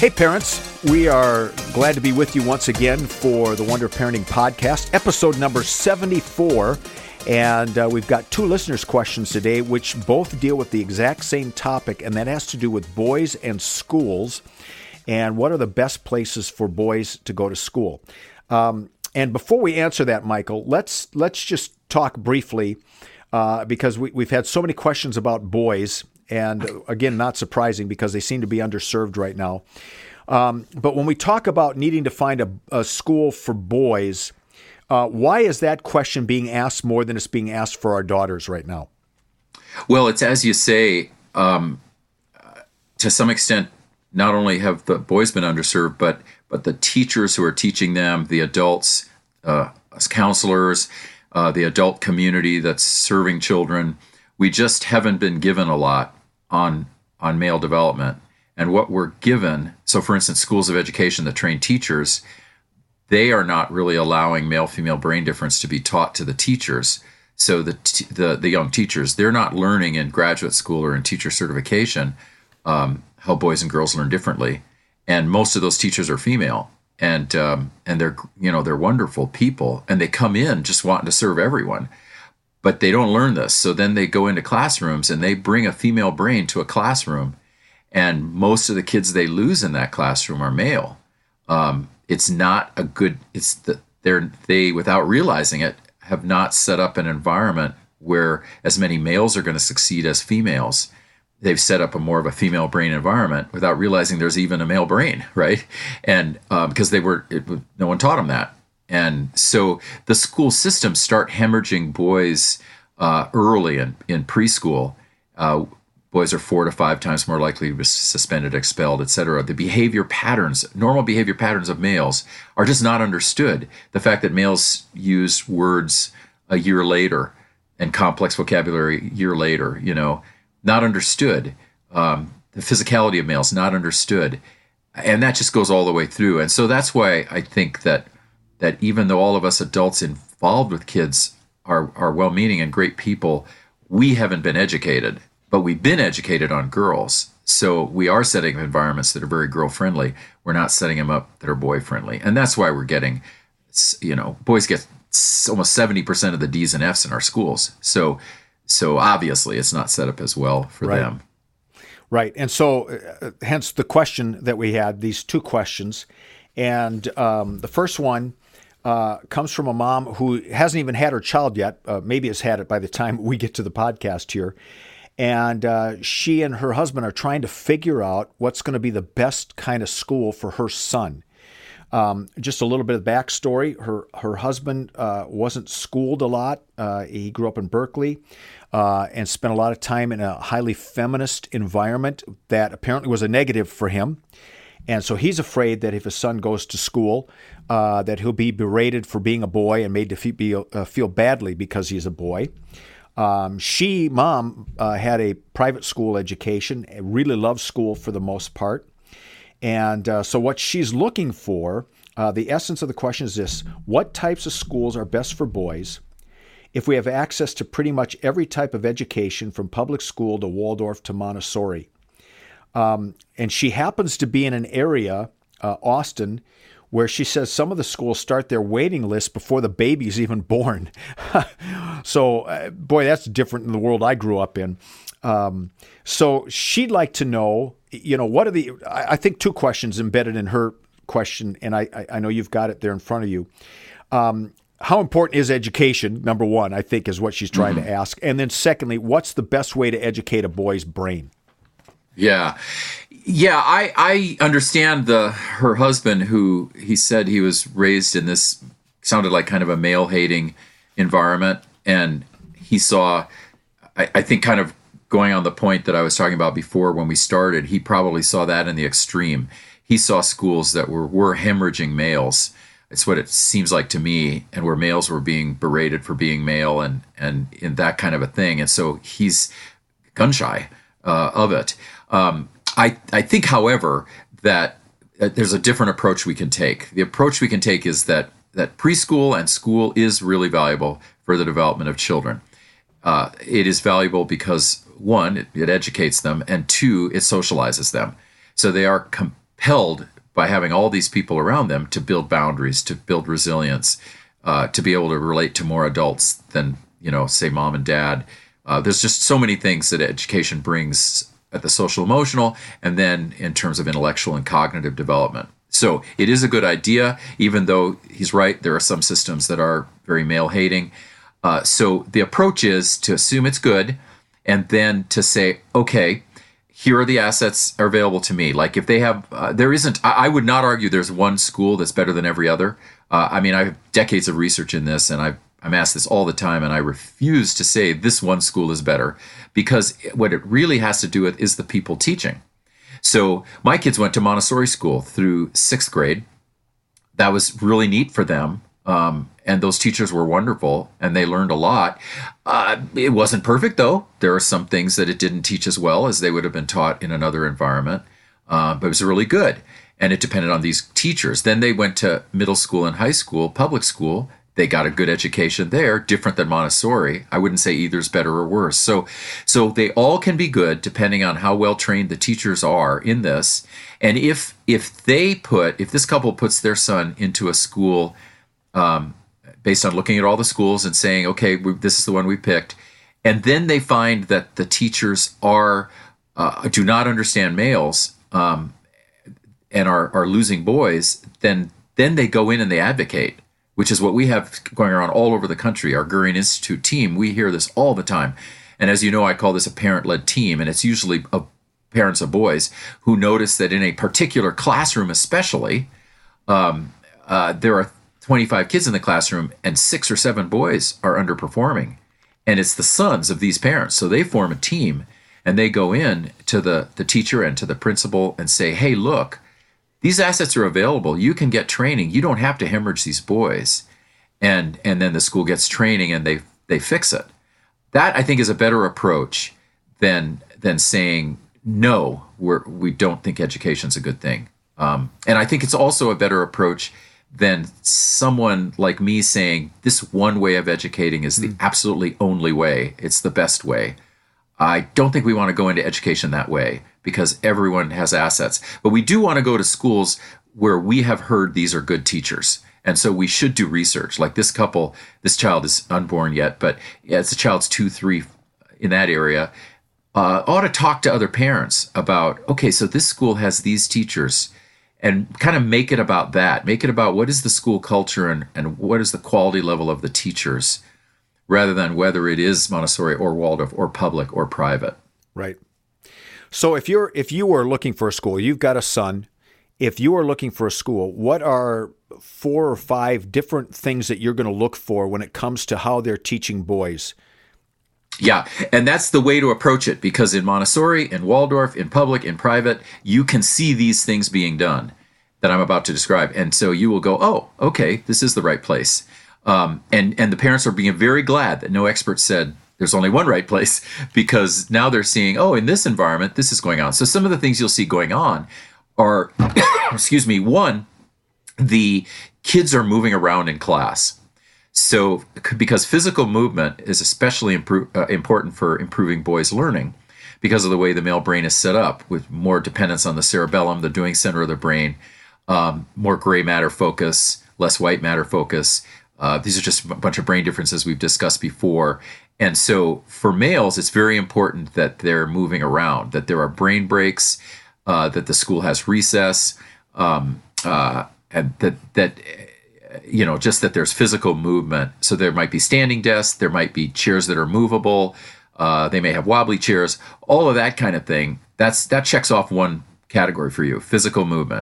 Hey, parents, we are glad to be with you once again for the Wonder of Parenting Podcast, episode number 74. And uh, we've got two listeners' questions today, which both deal with the exact same topic, and that has to do with boys and schools and what are the best places for boys to go to school. Um, and before we answer that, Michael, let's let's just talk briefly uh, because we, we've had so many questions about boys and again, not surprising because they seem to be underserved right now. Um, but when we talk about needing to find a, a school for boys, uh, why is that question being asked more than it's being asked for our daughters right now? Well, it's as you say. Um, to some extent, not only have the boys been underserved, but but the teachers who are teaching them, the adults, uh, as counselors, uh, the adult community that's serving children, we just haven't been given a lot on on male development. And what we're given so for instance schools of education that train teachers they are not really allowing male female brain difference to be taught to the teachers. So the t- the, the young teachers they're not learning in graduate school or in teacher certification um, how boys and girls learn differently. And most of those teachers are female. And um, and they're you know they're wonderful people. And they come in just wanting to serve everyone but they don't learn this. So then they go into classrooms and they bring a female brain to a classroom, and most of the kids they lose in that classroom are male. Um, it's not a good. It's the they're they without realizing it have not set up an environment where as many males are going to succeed as females. They've set up a more of a female brain environment without realizing there's even a male brain, right? And um, because they were, it, no one taught them that. And so the school systems start hemorrhaging boys uh, early in, in preschool. Uh, boys are four to five times more likely to be suspended, expelled, etc. The behavior patterns, normal behavior patterns of males, are just not understood. The fact that males use words a year later and complex vocabulary a year later, you know, not understood. Um, the physicality of males, not understood. And that just goes all the way through. And so that's why I think that that even though all of us adults involved with kids are, are well meaning and great people, we haven't been educated, but we've been educated on girls. So we are setting up environments that are very girl friendly. We're not setting them up that are boy friendly. And that's why we're getting, you know, boys get almost 70% of the D's and F's in our schools. So, so obviously it's not set up as well for right. them. Right. And so, uh, hence the question that we had, these two questions. And um, the first one uh, comes from a mom who hasn't even had her child yet. Uh, maybe has had it by the time we get to the podcast here. And uh, she and her husband are trying to figure out what's going to be the best kind of school for her son. Um, just a little bit of backstory: her her husband uh, wasn't schooled a lot. Uh, he grew up in Berkeley uh, and spent a lot of time in a highly feminist environment that apparently was a negative for him. And so he's afraid that if his son goes to school, uh, that he'll be berated for being a boy and made to feel, be, uh, feel badly because he's a boy. Um, she, mom, uh, had a private school education, really loved school for the most part. And uh, so, what she's looking for, uh, the essence of the question is this What types of schools are best for boys? If we have access to pretty much every type of education, from public school to Waldorf to Montessori. Um, and she happens to be in an area, uh, Austin, where she says some of the schools start their waiting list before the baby's even born. so, uh, boy, that's different than the world I grew up in. Um, so she'd like to know, you know, what are the? I, I think two questions embedded in her question, and I, I know you've got it there in front of you. Um, how important is education? Number one, I think, is what she's trying mm-hmm. to ask, and then secondly, what's the best way to educate a boy's brain? Yeah. Yeah, I I understand the her husband who he said he was raised in this sounded like kind of a male hating environment. And he saw, I, I think, kind of going on the point that I was talking about before when we started, he probably saw that in the extreme. He saw schools that were, were hemorrhaging males. It's what it seems like to me, and where males were being berated for being male and and in that kind of a thing. And so he's gun shy uh, of it. Um, I I think, however, that there's a different approach we can take. The approach we can take is that that preschool and school is really valuable for the development of children. Uh, it is valuable because one, it, it, educates them, and two, it socializes them. So they are compelled by having all these people around them to build boundaries, to build resilience, uh, to be able to relate to more adults than you know, say mom and dad. Uh, there's just so many things that education brings at the social emotional, and then in terms of intellectual and cognitive development. So it is a good idea, even though he's right. There are some systems that are very male hating. Uh, so the approach is to assume it's good, and then to say, okay, here are the assets are available to me. Like if they have, uh, there isn't. I, I, would not argue there's one school that's better than every other. Uh, I mean, I have decades of research in this, and i I'm asked this all the time, and I refuse to say this one school is better because what it really has to do with is the people teaching. So my kids went to Montessori school through sixth grade. That was really neat for them. Um, and those teachers were wonderful and they learned a lot. Uh, it wasn't perfect though. There are some things that it didn't teach as well as they would have been taught in another environment, uh, but it was really good. And it depended on these teachers. Then they went to middle school and high school, public school, they got a good education there, different than Montessori. I wouldn't say either's better or worse. So, so they all can be good depending on how well trained the teachers are in this. And if if they put if this couple puts their son into a school um, based on looking at all the schools and saying, okay, we, this is the one we picked, and then they find that the teachers are uh, do not understand males um, and are are losing boys, then then they go in and they advocate which is what we have going around all over the country. Our Gurian Institute team, we hear this all the time. And as you know, I call this a parent led team, and it's usually parents of boys who notice that in a particular classroom, especially, um, uh, there are 25 kids in the classroom and six or seven boys are underperforming. And it's the sons of these parents. So they form a team and they go in to the, the teacher and to the principal and say, hey, look, these assets are available. You can get training. You don't have to hemorrhage these boys. And and then the school gets training and they they fix it. That I think is a better approach than than saying no, we're we don't think education's a good thing. Um, and I think it's also a better approach than someone like me saying this one way of educating is the mm. absolutely only way. It's the best way. I don't think we want to go into education that way because everyone has assets. But we do want to go to schools where we have heard these are good teachers. And so we should do research. Like this couple, this child is unborn yet, but yeah, it's a child's two, three in that area. Uh, ought to talk to other parents about, okay, so this school has these teachers and kind of make it about that. Make it about what is the school culture and, and what is the quality level of the teachers rather than whether it is Montessori or Waldorf or public or private. Right. So if you're if you are looking for a school, you've got a son. If you are looking for a school, what are four or five different things that you're going to look for when it comes to how they're teaching boys? Yeah, and that's the way to approach it because in Montessori, in Waldorf, in public, in private, you can see these things being done that I'm about to describe. And so you will go, oh, okay, this is the right place. Um, and, and the parents are being very glad that no expert said there's only one right place because now they're seeing, oh, in this environment, this is going on. So some of the things you'll see going on are, excuse me, one, the kids are moving around in class. So, because physical movement is especially uh, important for improving boys' learning, because of the way the male brain is set up, with more dependence on the cerebellum, the doing center of the brain, um, more gray matter focus, less white matter focus. Uh, these are just a bunch of brain differences we've discussed before. And so for males, it's very important that they're moving around, that there are brain breaks, uh, that the school has recess, um, uh, and that that you know just that there's physical movement. So there might be standing desks, there might be chairs that are movable, uh, they may have wobbly chairs, all of that kind of thing. That's that checks off one category for you: physical movement.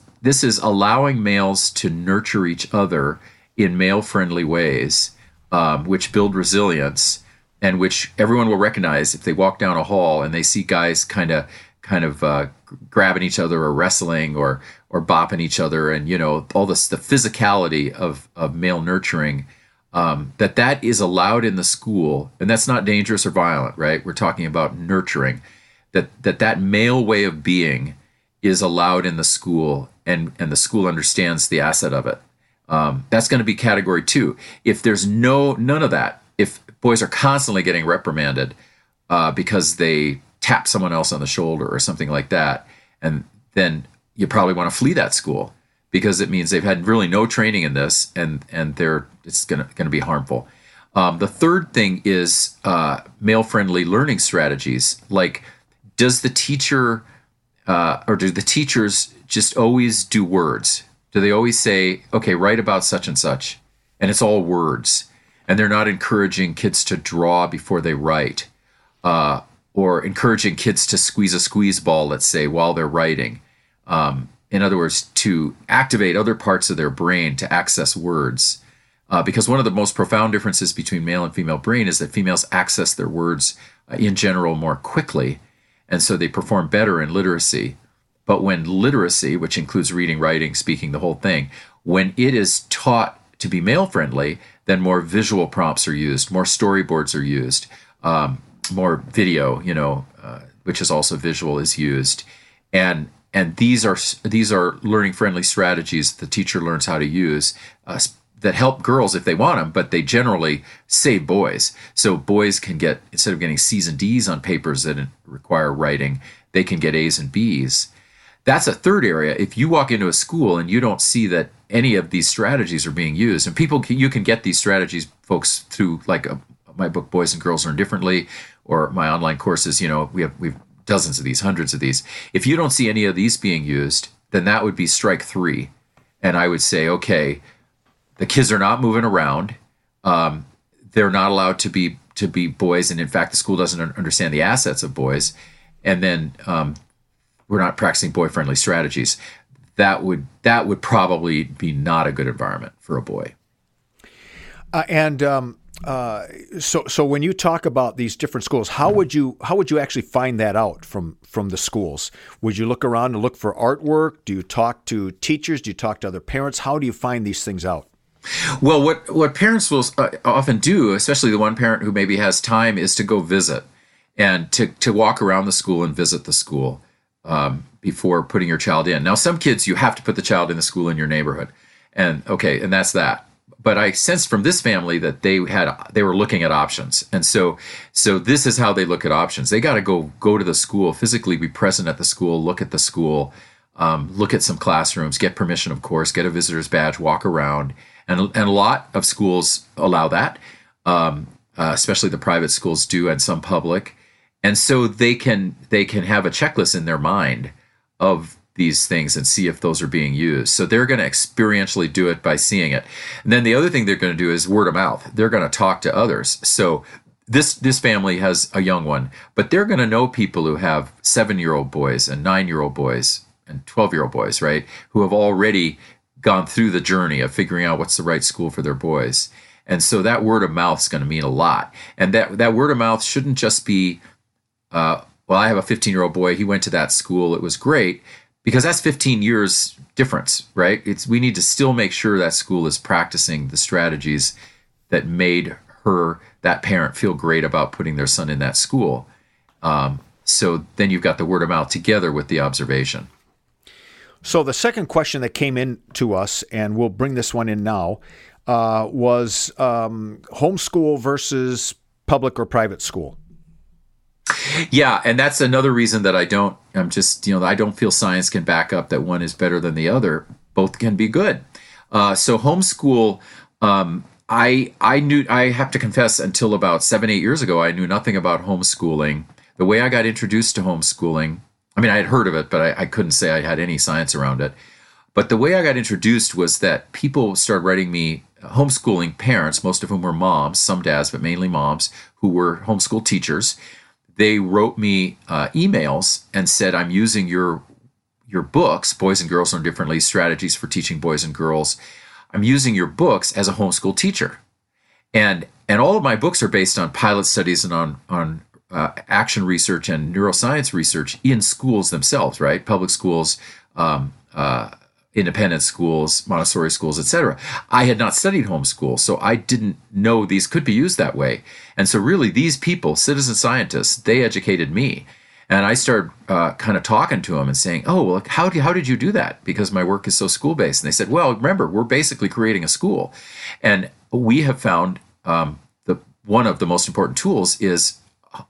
this is allowing males to nurture each other in male friendly ways, um, which build resilience and which everyone will recognize if they walk down a hall and they see guys kind of kind of uh, grabbing each other or wrestling or or bopping each other and you know all this the physicality of of male nurturing um, that that is allowed in the school. And that's not dangerous or violent right? We're talking about nurturing. That that that male way of being is allowed in the school and and the school understands the asset of it. Um, that's going to be category two. If there's no none of that if boys are constantly getting reprimanded uh, because they tap someone else on the shoulder or something like that and then you probably want to flee that school because it means they've had really no training in this and and they're it's going to be harmful. Um, the third thing is uh, male friendly learning strategies like does the teacher uh, or do the teachers just always do words? Do they always say, okay, write about such and such? And it's all words. And they're not encouraging kids to draw before they write, uh, or encouraging kids to squeeze a squeeze ball, let's say, while they're writing. Um, in other words, to activate other parts of their brain to access words. Uh, because one of the most profound differences between male and female brain is that females access their words uh, in general more quickly. And so they perform better in literacy but when literacy, which includes reading, writing, speaking, the whole thing, when it is taught to be male friendly, then more visual prompts are used, more storyboards are used, um, more video, you know, uh, which is also visual, is used, and and these are these are learning friendly strategies that the teacher learns how to use. Uh, that help girls if they want them, but they generally save boys. So boys can get instead of getting C's and D's on papers that require writing, they can get A's and B's. That's a third area. If you walk into a school and you don't see that any of these strategies are being used, and people, can, you can get these strategies, folks, through like a, my book, Boys and Girls Learn Differently, or my online courses. You know, we have we've dozens of these, hundreds of these. If you don't see any of these being used, then that would be strike three, and I would say, okay, the kids are not moving around. Um, they're not allowed to be to be boys, and in fact, the school doesn't understand the assets of boys. And then um, we're not practicing boy friendly strategies that would that would probably be not a good environment for a boy. Uh, and um, uh, so so when you talk about these different schools how would you how would you actually find that out from from the schools? Would you look around and look for artwork? Do you talk to teachers? Do you talk to other parents? How do you find these things out? Well what what parents will uh, often do especially the one parent who maybe has time is to go visit and to to walk around the school and visit the school um, before putting your child in. Now, some kids you have to put the child in the school in your neighborhood, and okay, and that's that. But I sensed from this family that they had they were looking at options, and so so this is how they look at options. They got to go go to the school physically, be present at the school, look at the school, um, look at some classrooms, get permission, of course, get a visitor's badge, walk around, and and a lot of schools allow that, um, uh, especially the private schools do, and some public and so they can they can have a checklist in their mind of these things and see if those are being used. So they're going to experientially do it by seeing it. And then the other thing they're going to do is word of mouth. They're going to talk to others. So this this family has a young one, but they're going to know people who have 7-year-old boys and 9-year-old boys and 12-year-old boys, right? Who have already gone through the journey of figuring out what's the right school for their boys. And so that word of mouth is going to mean a lot. And that that word of mouth shouldn't just be uh, well, I have a 15 year old boy. He went to that school. It was great because that's 15 years difference, right? It's we need to still make sure that school is practicing the strategies that made her that parent feel great about putting their son in that school. Um, so then you've got the word of mouth together with the observation. So the second question that came in to us, and we'll bring this one in now, uh, was um, homeschool versus public or private school. Yeah, and that's another reason that I don't. I'm just you know I don't feel science can back up that one is better than the other. Both can be good. Uh, so homeschool. Um, I I knew I have to confess until about seven eight years ago I knew nothing about homeschooling. The way I got introduced to homeschooling, I mean I had heard of it, but I, I couldn't say I had any science around it. But the way I got introduced was that people started writing me homeschooling parents, most of whom were moms, some dads, but mainly moms, who were homeschool teachers they wrote me uh, emails and said, "I'm using your your books, Boys and Girls Learn Differently: Strategies for Teaching Boys and Girls. I'm using your books as a homeschool teacher, and and all of my books are based on pilot studies and on on uh, action research and neuroscience research in schools themselves, right? Public schools." Um, uh, independent schools, Montessori schools, etc. I had not studied homeschool, so I didn't know these could be used that way. And so, really, these people, citizen scientists, they educated me. And I started uh, kind of talking to them and saying, "Oh, well, how do, how did you do that?" Because my work is so school based. And they said, "Well, remember, we're basically creating a school, and we have found um, the one of the most important tools is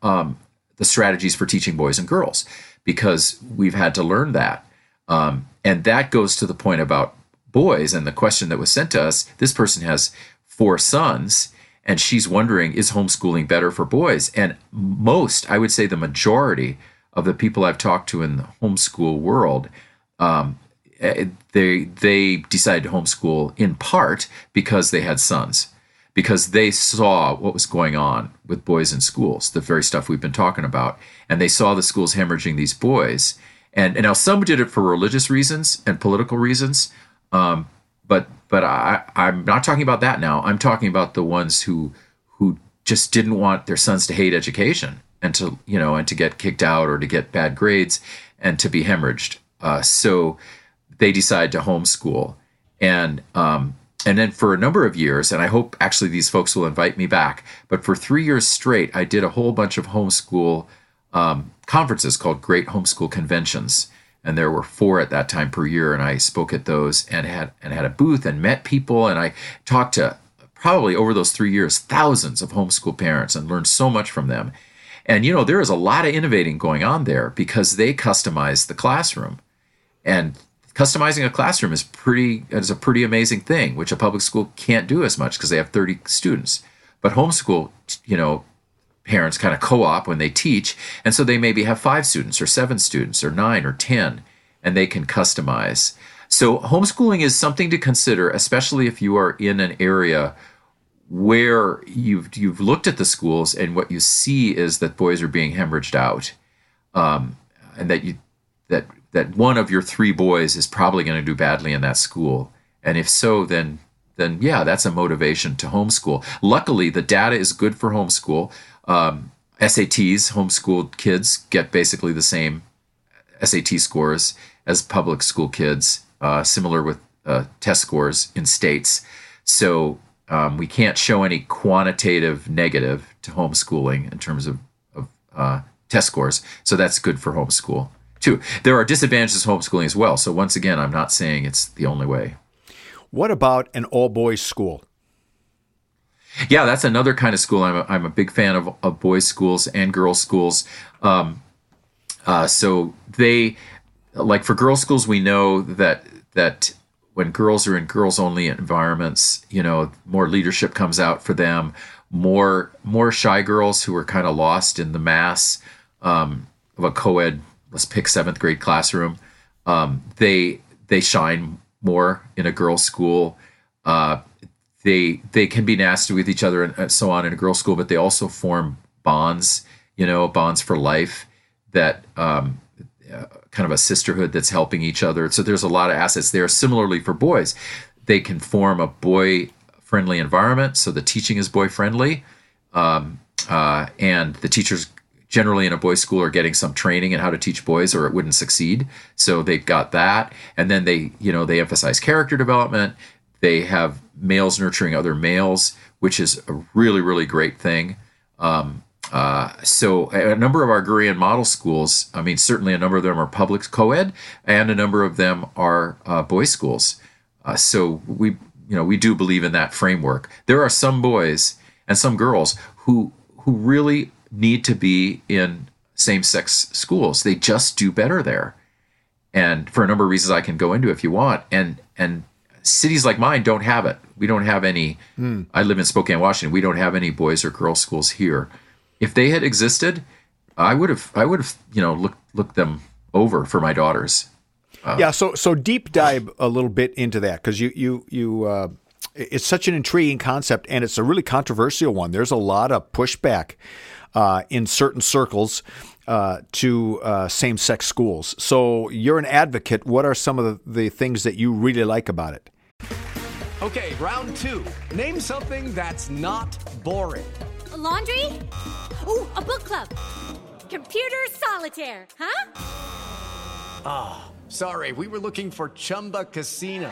um, the strategies for teaching boys and girls, because we've had to learn that." Um, and that goes to the point about boys and the question that was sent to us. This person has four sons, and she's wondering, is homeschooling better for boys? And most, I would say the majority of the people I've talked to in the homeschool world, um, eh, they they decided to homeschool in part because they had sons, because they saw what was going on with boys in schools, the very stuff we've been talking about, and they saw the schools hemorrhaging these boys, and, and now some did it for religious reasons and political reasons. Um, but but I, I'm not talking about that now. I'm talking about the ones who who just didn't want their sons to hate education and to you know and to get kicked out or to get bad grades and to be hemorrhaged. Uh, so they decide to homeschool and um, and then for a number of years, and I hope actually these folks will invite me back. But for three years straight, I did a whole bunch of homeschool um, conferences called Great Homeschool Conventions, and there were four at that time per year. And I spoke at those and had and had a booth and met people, and I talked to probably over those three years thousands of homeschool parents and learned so much from them. And you know there is a lot of innovating going on there because they customize the classroom, and customizing a classroom is pretty is a pretty amazing thing, which a public school can't do as much because they have 30 students. But homeschool, you know, parents kind of co-op when they teach and so they maybe have five students or seven students or nine or ten and they can customize. So homeschooling is something to consider especially if you are in an area where you've you've looked at the schools and what you see is that boys are being hemorrhaged out um, and that you that that one of your three boys is probably going to do badly in that school. And if so then then yeah that's a motivation to homeschool. Luckily the data is good for homeschool um, SATs, homeschooled kids get basically the same SAT scores as public school kids, uh, similar with uh, test scores in states. So um, we can't show any quantitative negative to homeschooling in terms of, of uh, test scores. So that's good for homeschool too. There are disadvantages to homeschooling as well. So once again, I'm not saying it's the only way. What about an all boys school? Yeah, that's another kind of school. I'm a, I'm a big fan of, of boys' schools and girls' schools. Um, uh, so they, like for girls' schools, we know that that when girls are in girls-only environments, you know, more leadership comes out for them. More more shy girls who are kind of lost in the mass um, of a co-ed. Let's pick seventh grade classroom. Um, they they shine more in a girls' school. Uh, they they can be nasty with each other and so on in a girls' school, but they also form bonds, you know, bonds for life that um, uh, kind of a sisterhood that's helping each other. So there's a lot of assets there. Similarly for boys, they can form a boy friendly environment. So the teaching is boy friendly, um, uh, and the teachers generally in a boys' school are getting some training in how to teach boys, or it wouldn't succeed. So they've got that, and then they, you know, they emphasize character development. They have males nurturing other males, which is a really, really great thing. Um, uh, so a number of our Gurian model schools, I mean, certainly a number of them are public co-ed, and a number of them are uh, boys' schools. Uh, so we, you know, we do believe in that framework. There are some boys and some girls who who really need to be in same-sex schools. They just do better there, and for a number of reasons I can go into if you want. And and cities like mine don't have it. We don't have any. Mm. I live in Spokane, Washington. We don't have any boys or girls schools here. If they had existed, I would have. I would have. You know, looked looked them over for my daughters. Uh, yeah. So so deep dive a little bit into that because you you you. Uh, it's such an intriguing concept, and it's a really controversial one. There's a lot of pushback uh, in certain circles uh, to uh, same sex schools. So you're an advocate. What are some of the, the things that you really like about it? Okay, round two. Name something that's not boring. A laundry? Ooh, a book club. Computer solitaire, huh? Ah, oh, sorry, we were looking for Chumba Casino.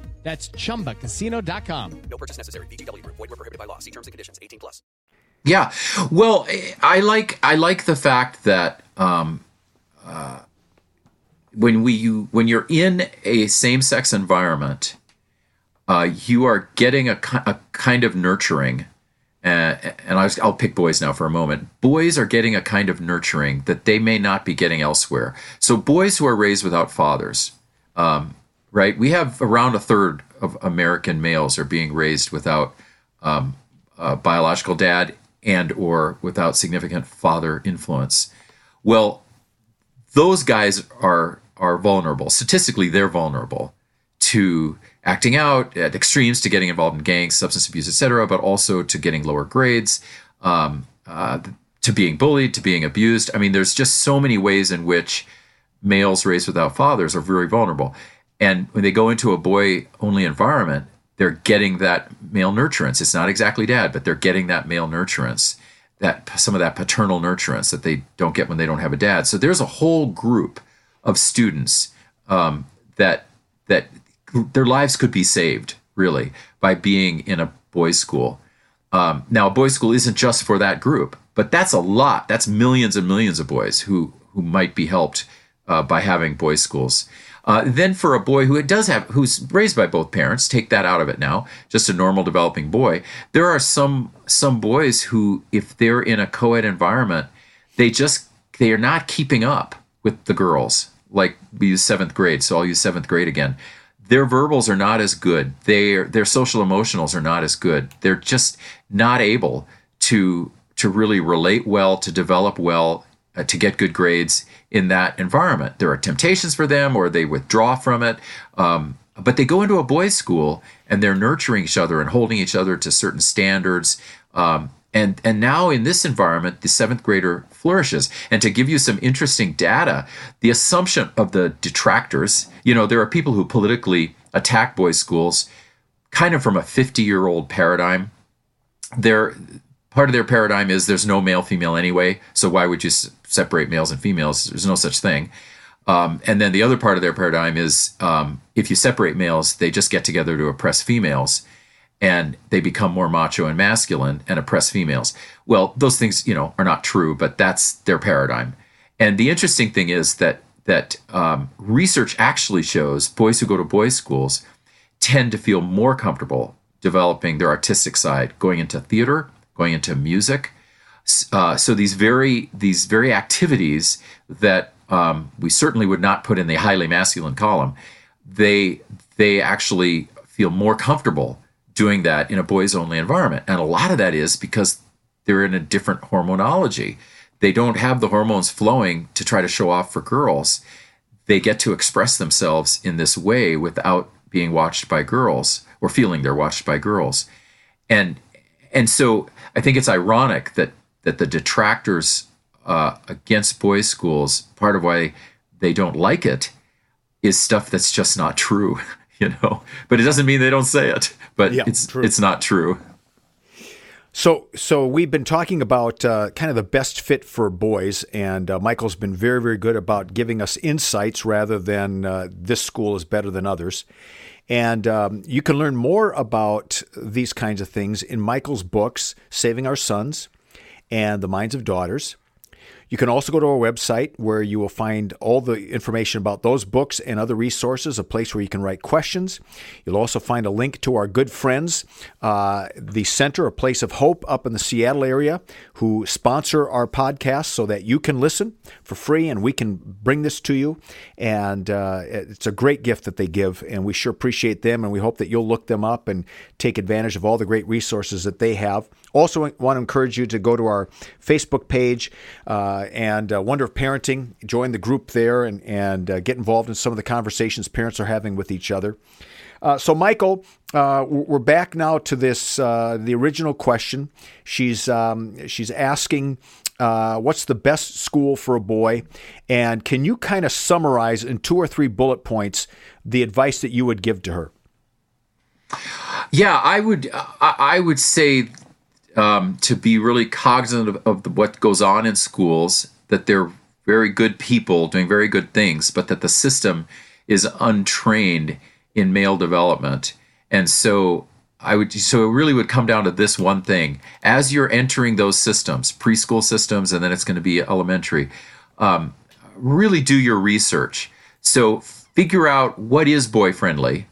That's ChumbaCasino.com. No purchase necessary. VGW. Void were prohibited by law. See terms and conditions. 18 plus. Yeah. Well, I like I like the fact that um, uh, when we you, when you're in a same-sex environment, uh, you are getting a, a kind of nurturing. Uh, and I will pick boys now for a moment. Boys are getting a kind of nurturing that they may not be getting elsewhere. So boys who are raised without fathers, um, right? We have around a third of American males are being raised without um, a biological dad and or without significant father influence. Well, those guys are are vulnerable. Statistically, they're vulnerable to acting out at extremes, to getting involved in gangs, substance abuse, etc., but also to getting lower grades, um, uh, to being bullied, to being abused. I mean, there's just so many ways in which males raised without fathers are very vulnerable. And when they go into a boy only environment, they're getting that male nurturance. It's not exactly dad, but they're getting that male nurturance, that some of that paternal nurturance that they don't get when they don't have a dad. So there's a whole group of students um, that that their lives could be saved really by being in a boys' school. Um, now, a boys' school isn't just for that group, but that's a lot. That's millions and millions of boys who who might be helped uh, by having boys' schools. Uh, then for a boy who does have who's raised by both parents, take that out of it now, just a normal developing boy. There are some some boys who, if they're in a co-ed environment, they just they are not keeping up with the girls. Like we use seventh grade, so I'll use seventh grade again. Their verbals are not as good. Their their social emotionals are not as good. They're just not able to to really relate well, to develop well, uh, to get good grades in that environment. There are temptations for them, or they withdraw from it. Um, but they go into a boys' school and they're nurturing each other and holding each other to certain standards. Um, and and now in this environment, the seventh grader flourishes. And to give you some interesting data, the assumption of the detractors, you know, there are people who politically attack boys' schools, kind of from a 50 year old paradigm. They're part of their paradigm is there's no male female anyway so why would you s- separate males and females? There's no such thing. Um, and then the other part of their paradigm is um, if you separate males they just get together to oppress females and they become more macho and masculine and oppress females. Well those things you know are not true but that's their paradigm. And the interesting thing is that that um, research actually shows boys who go to boys schools tend to feel more comfortable developing their artistic side going into theater going into music. Uh, so these very these very activities that um, we certainly would not put in the highly masculine column. They they actually feel more comfortable doing that in a boys only environment, and a lot of that is because they're in a different hormonology. They don't have the hormones flowing to try to show off for girls. They get to express themselves in this way without being watched by girls or feeling they're watched by girls. And and so I think it's ironic that that the detractors uh, against boys' schools, part of why they don't like it, is stuff that's just not true. You know, but it doesn't mean they don't say it. But Yeah, it's true. it's not true. So, so we've been talking about uh, kind of the best fit for boys, and uh, Michael's been very, very good about giving us insights rather than uh, this school is better than others. And um, you can learn more about these kinds of things in Michael's books, Saving Our Sons and The Minds of Daughters. You can also go to our website where you will find all the information about those books and other resources, a place where you can write questions. You'll also find a link to our good friends, uh, the Center, a place of hope up in the Seattle area, who sponsor our podcast so that you can listen for free and we can bring this to you. And uh, it's a great gift that they give, and we sure appreciate them. And we hope that you'll look them up and take advantage of all the great resources that they have. Also, want to encourage you to go to our Facebook page uh, and uh, Wonder of Parenting. Join the group there and, and uh, get involved in some of the conversations parents are having with each other. Uh, so, Michael, uh, we're back now to this uh, the original question. She's um, she's asking. What's the best school for a boy? And can you kind of summarize in two or three bullet points the advice that you would give to her? Yeah, I would I would say um, to be really cognizant of, of the, what goes on in schools, that they're very good people doing very good things, but that the system is untrained in male development. And so I would so it really would come down to this one thing. As you're entering those systems, preschool systems, and then it's going to be elementary, um, really do your research. So figure out what is boy friendly,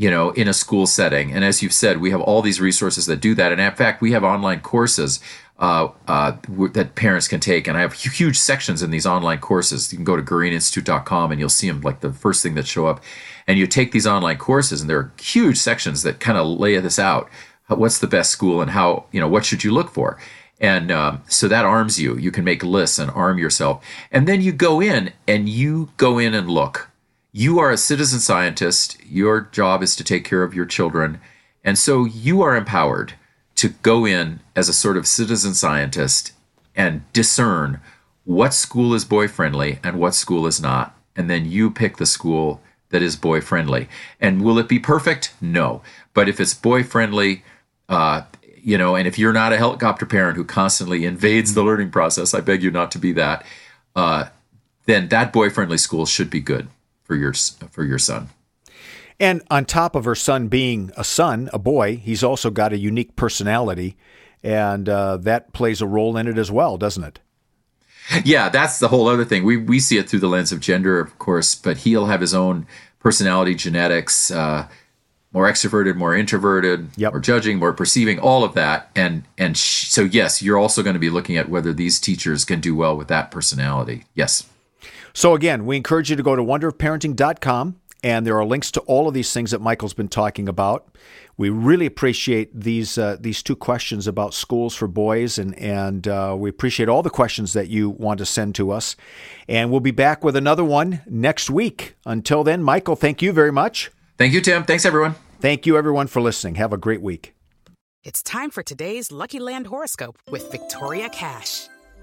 you know, in a school setting. And as you've said, we have all these resources that do that. And in fact, we have online courses uh, uh, that parents can take. And I have huge sections in these online courses. You can go to gurianinstitute.com and you'll see them like the first thing that show up. And you take these online courses, and there are huge sections that kind of lay this out. What's the best school and how, you know, what should you look for? And um, so that arms you. You can make lists and arm yourself. And then you go in and you go in and look you are a citizen scientist. Your job is to take care of your children. And so you are empowered to go in as a sort of citizen scientist and discern what school is boy friendly and what school is not. And then you pick the school that is boy friendly. And will it be perfect? No. But if it's boy friendly, uh, you know, and if you're not a helicopter parent who constantly invades the learning process, I beg you not to be that, uh, then that boy friendly school should be good for your for your son. And on top of her son being a son, a boy, he's also got a unique personality, and uh, that plays a role in it as well, doesn't it? Yeah, that's the whole other thing. We we see it through the lens of gender, of course, but he'll have his own personality, genetics, uh, more extroverted, more introverted, Yep. more judging, more perceiving, all of that. And and sh- so yes, you're also going to be looking at whether these teachers can do well with that personality. Yes. So again, we encourage you to go to wonderofparenting.com and there are links to all of these things that Michael's been talking about. We really appreciate these uh, these two questions about schools for boys, and and uh, we appreciate all the questions that you want to send to us. And we'll be back with another one next week. Until then, Michael, thank you very much. Thank you, Tim. Thanks, everyone. Thank you, everyone, for listening. Have a great week. It's time for today's Lucky Land horoscope with Victoria Cash.